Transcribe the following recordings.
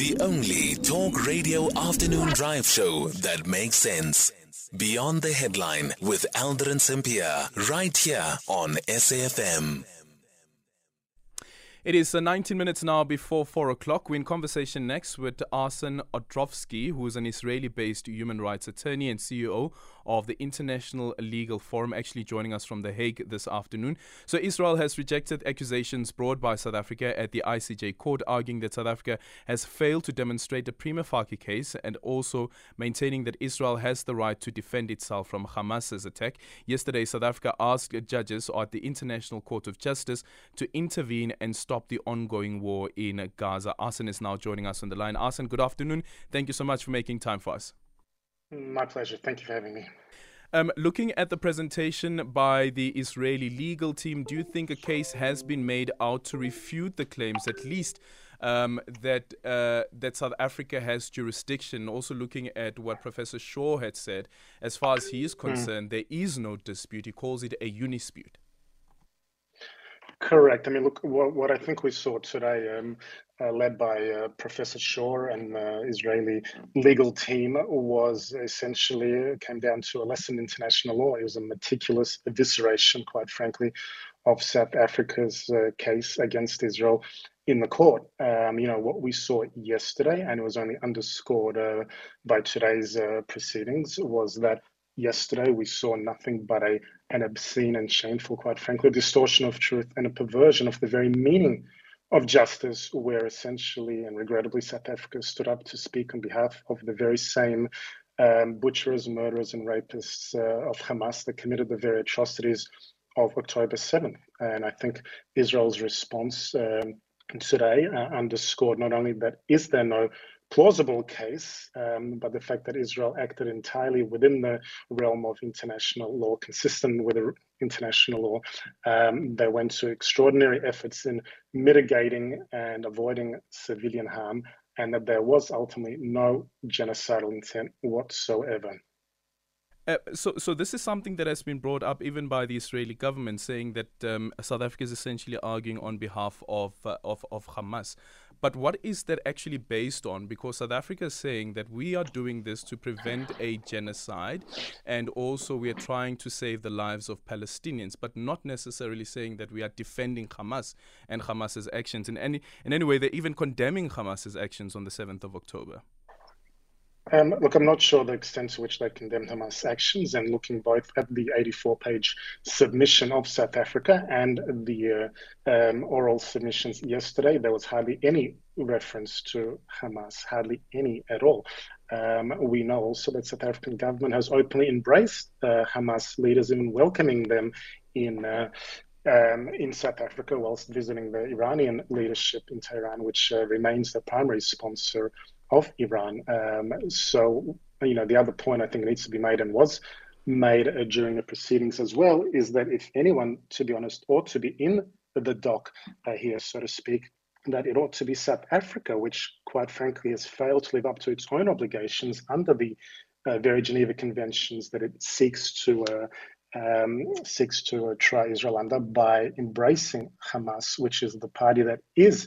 The only talk radio afternoon drive show that makes sense. Beyond the headline with Aldrin Sampear, right here on SAFM. It is uh, 19 minutes now before 4 o'clock. We're in conversation next with Arsen Ostrovsky, who is an Israeli based human rights attorney and CEO of the International Legal Forum, actually joining us from The Hague this afternoon. So, Israel has rejected accusations brought by South Africa at the ICJ court, arguing that South Africa has failed to demonstrate a prima facie case and also maintaining that Israel has the right to defend itself from Hamas's attack. Yesterday, South Africa asked judges at the International Court of Justice to intervene and stop the ongoing war in Gaza. Arsen is now joining us on the line. Arsen, good afternoon. Thank you so much for making time for us. My pleasure. Thank you for having me. Um, looking at the presentation by the Israeli legal team, do you think a case has been made out to refute the claims, at least um, that uh, that South Africa has jurisdiction? Also, looking at what Professor Shaw had said, as far as he is hmm. concerned, mm. there is no dispute. He calls it a unispute. Correct. I mean, look, what, what I think we saw today, um, uh, led by uh, Professor Shaw and uh, Israeli legal team, was essentially came down to a lesson in international law. It was a meticulous evisceration, quite frankly, of South Africa's uh, case against Israel in the court. Um, you know what we saw yesterday, and it was only underscored uh, by today's uh, proceedings, was that yesterday we saw nothing but a an obscene and shameful, quite frankly, distortion of truth and a perversion of the very meaning of justice, where essentially and regrettably South Africa stood up to speak on behalf of the very same um, butchers, murderers, and rapists uh, of Hamas that committed the very atrocities of October 7th. And I think Israel's response um, today uh, underscored not only that is there no plausible case, um, but the fact that Israel acted entirely within the realm of international law, consistent with international law, um, they went to extraordinary efforts in mitigating and avoiding civilian harm, and that there was ultimately no genocidal intent whatsoever. Uh, so, so this is something that has been brought up even by the Israeli government, saying that um, South Africa is essentially arguing on behalf of uh, of, of Hamas. But what is that actually based on? Because South Africa is saying that we are doing this to prevent a genocide, and also we are trying to save the lives of Palestinians, but not necessarily saying that we are defending Hamas and Hamas's actions in any in any way. They're even condemning Hamas's actions on the seventh of October. Um, look, I'm not sure the extent to which they condemned Hamas actions, and looking both at the 84 page submission of South Africa and the uh, um, oral submissions yesterday, there was hardly any reference to Hamas, hardly any at all. Um, we know also that South African government has openly embraced uh, Hamas leaders, even welcoming them in uh, um, in South Africa whilst visiting the Iranian leadership in Tehran, which uh, remains the primary sponsor of Iran. Um, so, you know, the other point I think needs to be made and was made uh, during the proceedings as well is that if anyone, to be honest, ought to be in the dock uh, here, so to speak, that it ought to be South Africa, which quite frankly has failed to live up to its own obligations under the uh, very Geneva Conventions that it seeks to uh, um, seeks to uh, try Israel under by embracing Hamas, which is the party that is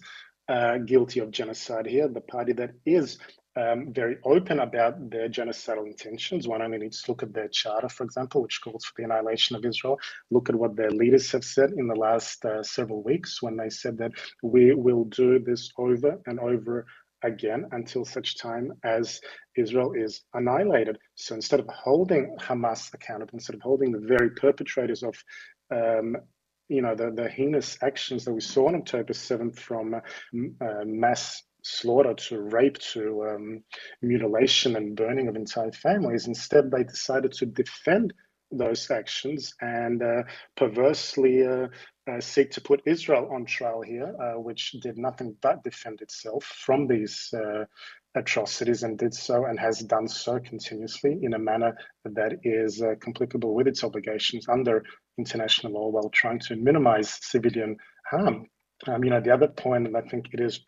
uh, guilty of genocide here, the party that is um, very open about their genocidal intentions. One only needs to look at their charter, for example, which calls for the annihilation of Israel. Look at what their leaders have said in the last uh, several weeks when they said that we will do this over and over again until such time as Israel is annihilated. So instead of holding Hamas accountable, instead of holding the very perpetrators of um, you know, the, the heinous actions that we saw on October 7th from uh, uh, mass slaughter to rape to um, mutilation and burning of entire families. Instead, they decided to defend those actions and uh, perversely uh, uh, seek to put Israel on trial here, which did nothing but defend itself from these atrocities and did so and has done so continuously in a manner that is uh, complicable with its obligations under international law while trying to minimize civilian harm. Um, you know, the other point, and I think it is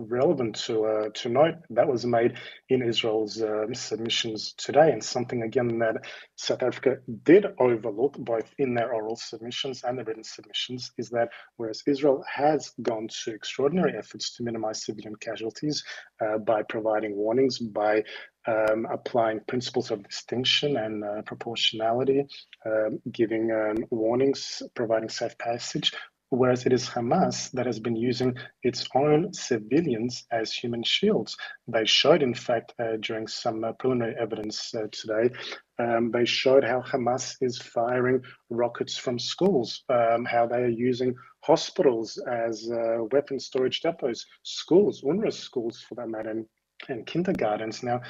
relevant to uh, to note that was made in Israel's um, submissions today, and something again that South Africa did overlook both in their oral submissions and the written submissions is that whereas Israel has gone to extraordinary efforts to minimize civilian casualties uh, by providing warnings, by um, applying principles of distinction and uh, proportionality, um, giving um, warnings, providing safe passage, whereas it is Hamas that has been using its own civilians as human shields. They showed, in fact, uh, during some uh, preliminary evidence uh, today, um, they showed how Hamas is firing rockets from schools, um, how they are using hospitals as uh, weapon storage depots, schools, UNRWA schools for that matter, and, and kindergartens. Now,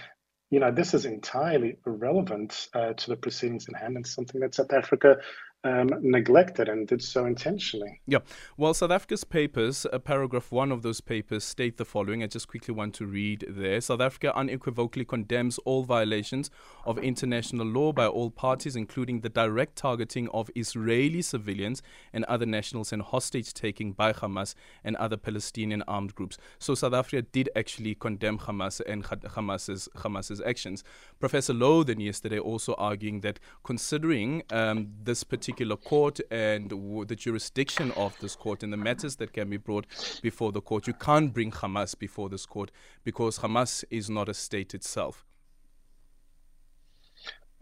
you know, this is entirely irrelevant uh, to the proceedings in hand and something that South Africa um, neglected and did so intentionally. Yeah. Well, South Africa's papers, uh, paragraph one of those papers, state the following. I just quickly want to read there. South Africa unequivocally condemns all violations of international law by all parties, including the direct targeting of Israeli civilians and other nationals and hostage taking by Hamas and other Palestinian armed groups. So South Africa did actually condemn Hamas and Hamas's, Hamas's actions. Professor Lowe then yesterday also arguing that considering um, this particular particular court and w- the jurisdiction of this court and the matters that can be brought before the court. You can't bring Hamas before this court because Hamas is not a state itself.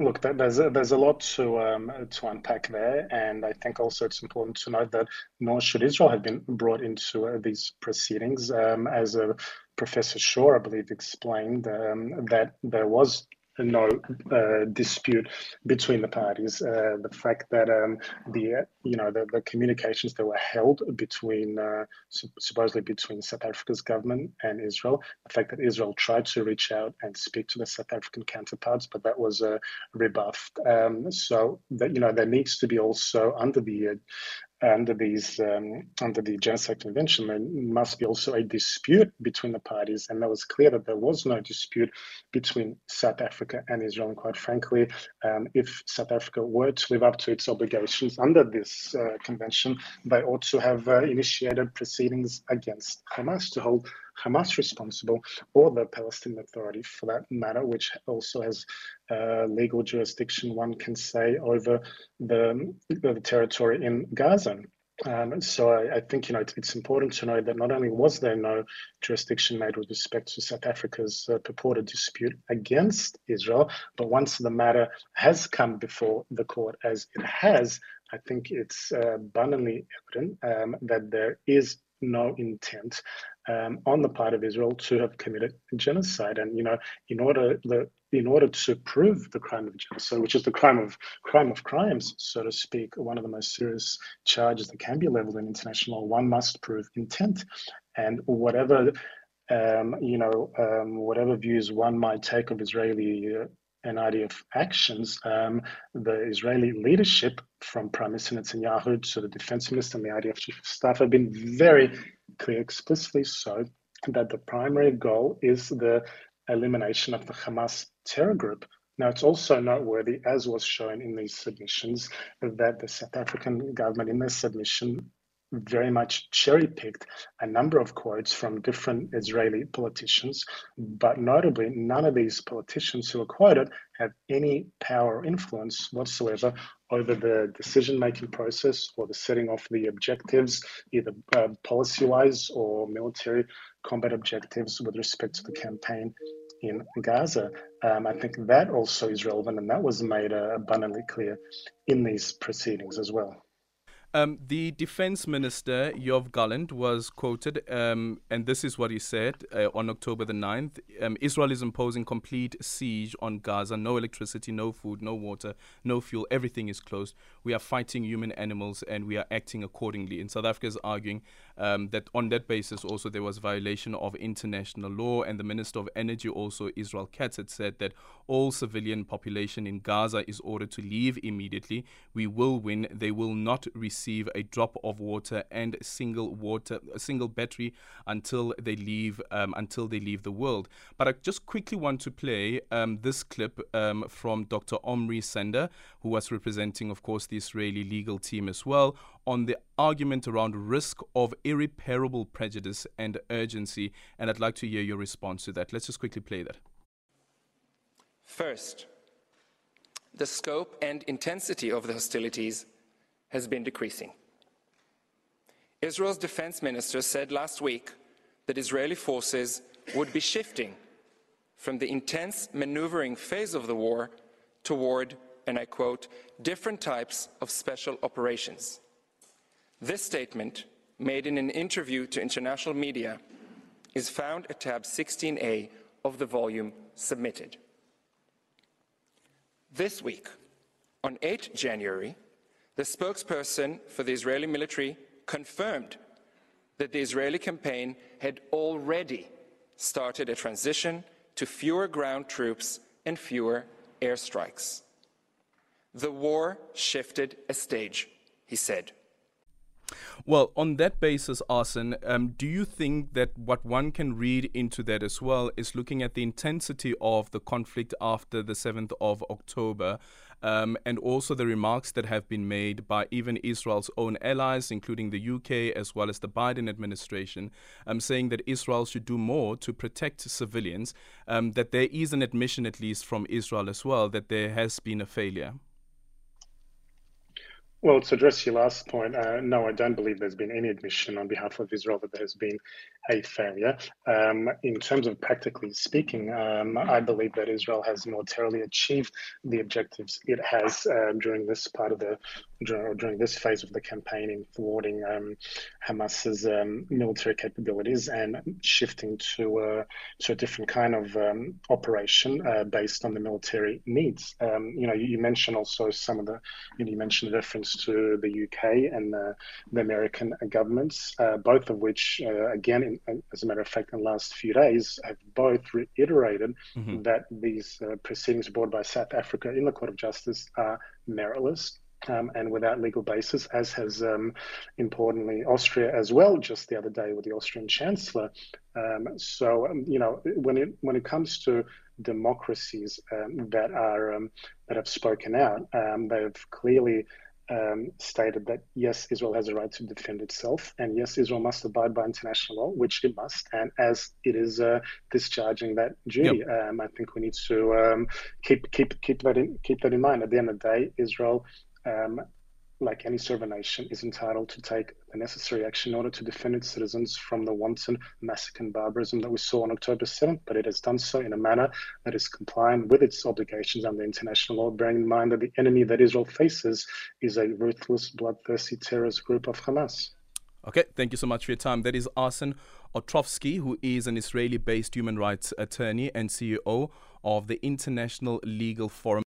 Look, there's a, there's a lot to um, to unpack there, and I think also it's important to note that nor should Israel have been brought into uh, these proceedings. Um, as a Professor Shaw, I believe, explained um, that there was no uh, dispute between the parties. Uh, the fact that um, the you know the, the, communications that were held between uh, supposedly between South Africa's government and Israel, the fact that Israel tried to reach out and speak to the South African counterparts, but that was uh, rebuffed. Um, so that you know there needs to be also under the uh, under these um, under the genocide convention there must be also a dispute between the parties. And it was clear that there was no dispute between south africa and israel. And quite frankly um, if south africa were to live up to its obligations under this uh, convention they ought to have uh, initiated proceedings against hamas to hold Hamas responsible, or the Palestinian Authority for that matter, which also has uh, legal jurisdiction, one can say, over the, the territory in Gaza. Um, so I, I, think you know it's, it's, important to know that not only was there no jurisdiction made with respect to South Africa's uh, purported dispute against Israel, but once the matter has come before the court, as it has, I think it's uh, abundantly evident um, that there is no intent um, on the part of Israel to have committed genocide. And you know, in order the in order to prove the crime of genocide, which is the crime of crime of crimes, so to speak, one of the most serious charges that can be leveled in international law, one must prove intent. And whatever um, you know, um, whatever views one might take of Israeli uh, and IDF actions, um, the Israeli leadership, from Prime Minister Netanyahu to the Defense Minister and the IDF Chief of Staff, have been very clear, explicitly so, that the primary goal is the elimination of the Hamas terror group. Now, it's also noteworthy, as was shown in these submissions, that the South African government, in their submission, very much cherry picked a number of quotes from different Israeli politicians, but notably, none of these politicians who are quoted have any power or influence whatsoever over the decision making process or the setting of the objectives, either uh, policy wise or military combat objectives with respect to the campaign in Gaza. Um, I think that also is relevant, and that was made uh, abundantly clear in these proceedings as well. Um, the defense minister, Yoav Gallant, was quoted, um, and this is what he said uh, on October the 9th um, Israel is imposing complete siege on Gaza. No electricity, no food, no water, no fuel. Everything is closed. We are fighting human animals and we are acting accordingly. And South Africa is arguing um, that on that basis, also, there was violation of international law. And the Minister of Energy, also, Israel Katz, had said that all civilian population in Gaza is ordered to leave immediately. We will win. They will not receive a drop of water and single water, a single battery until they leave um, until they leave the world. But I just quickly want to play um, this clip um, from Dr. Omri Sender, who was representing, of course, the Israeli legal team as well, on the argument around risk of irreparable prejudice and urgency. And I'd like to hear your response to that. Let's just quickly play that. First, the scope and intensity of the hostilities has been decreasing. Israel's defense minister said last week that Israeli forces would be shifting from the intense maneuvering phase of the war toward, and I quote, different types of special operations. This statement, made in an interview to international media, is found at tab 16a of the volume submitted. This week, on 8 January, the spokesperson for the Israeli military confirmed that the Israeli campaign had already started a transition to fewer ground troops and fewer airstrikes. The war shifted a stage, he said. Well, on that basis, Arsen, um, do you think that what one can read into that as well is looking at the intensity of the conflict after the 7th of October? Um, and also the remarks that have been made by even Israel's own allies, including the UK as well as the Biden administration, um, saying that Israel should do more to protect civilians, um, that there is an admission, at least from Israel as well, that there has been a failure. Well, to address your last point, uh, no, I don't believe there's been any admission on behalf of Israel that there has been a failure. Um, in terms of practically speaking, um, I believe that Israel has militarily achieved the objectives it has uh, during this part of the during, during, this phase of the campaign in thwarting um, Hamas's um, military capabilities and shifting to uh, to a different kind of um, operation uh, based on the military needs. Um, you know, you, you, mentioned also some of the you, know, you mentioned the reference to the UK and the, the American governments, uh, both of which, uh, again, in as a matter of fact, in the last few days, have both reiterated mm-hmm. that these uh, proceedings brought by South Africa in the Court of Justice are meritless. Um, and without legal basis, as has um, importantly Austria as well, just the other day with the Austrian Chancellor. Um, so um, you know when it when it comes to democracies um, that are um, that have spoken out, they've clearly um, stated that yes, Israel has a right to defend itself, and yes, Israel must abide by international law, which it must. And as it is uh, discharging that duty, yep. um, I think we need to um, keep keep keep that in keep that in mind. At the end of the day, Israel um, like any sovereign nation, is entitled to take the necessary action in order to defend its citizens from the wanton massacre and barbarism that we saw on October 7th, but it has done so in a manner that is compliant with its obligations under international law, bearing in mind that the enemy that Israel faces is a ruthless, bloodthirsty terrorist group of Hamas. Okay, thank you so much for your time. That is Arsen Ostrovsky, who is an Israeli based human rights attorney and CEO of the International Legal Forum.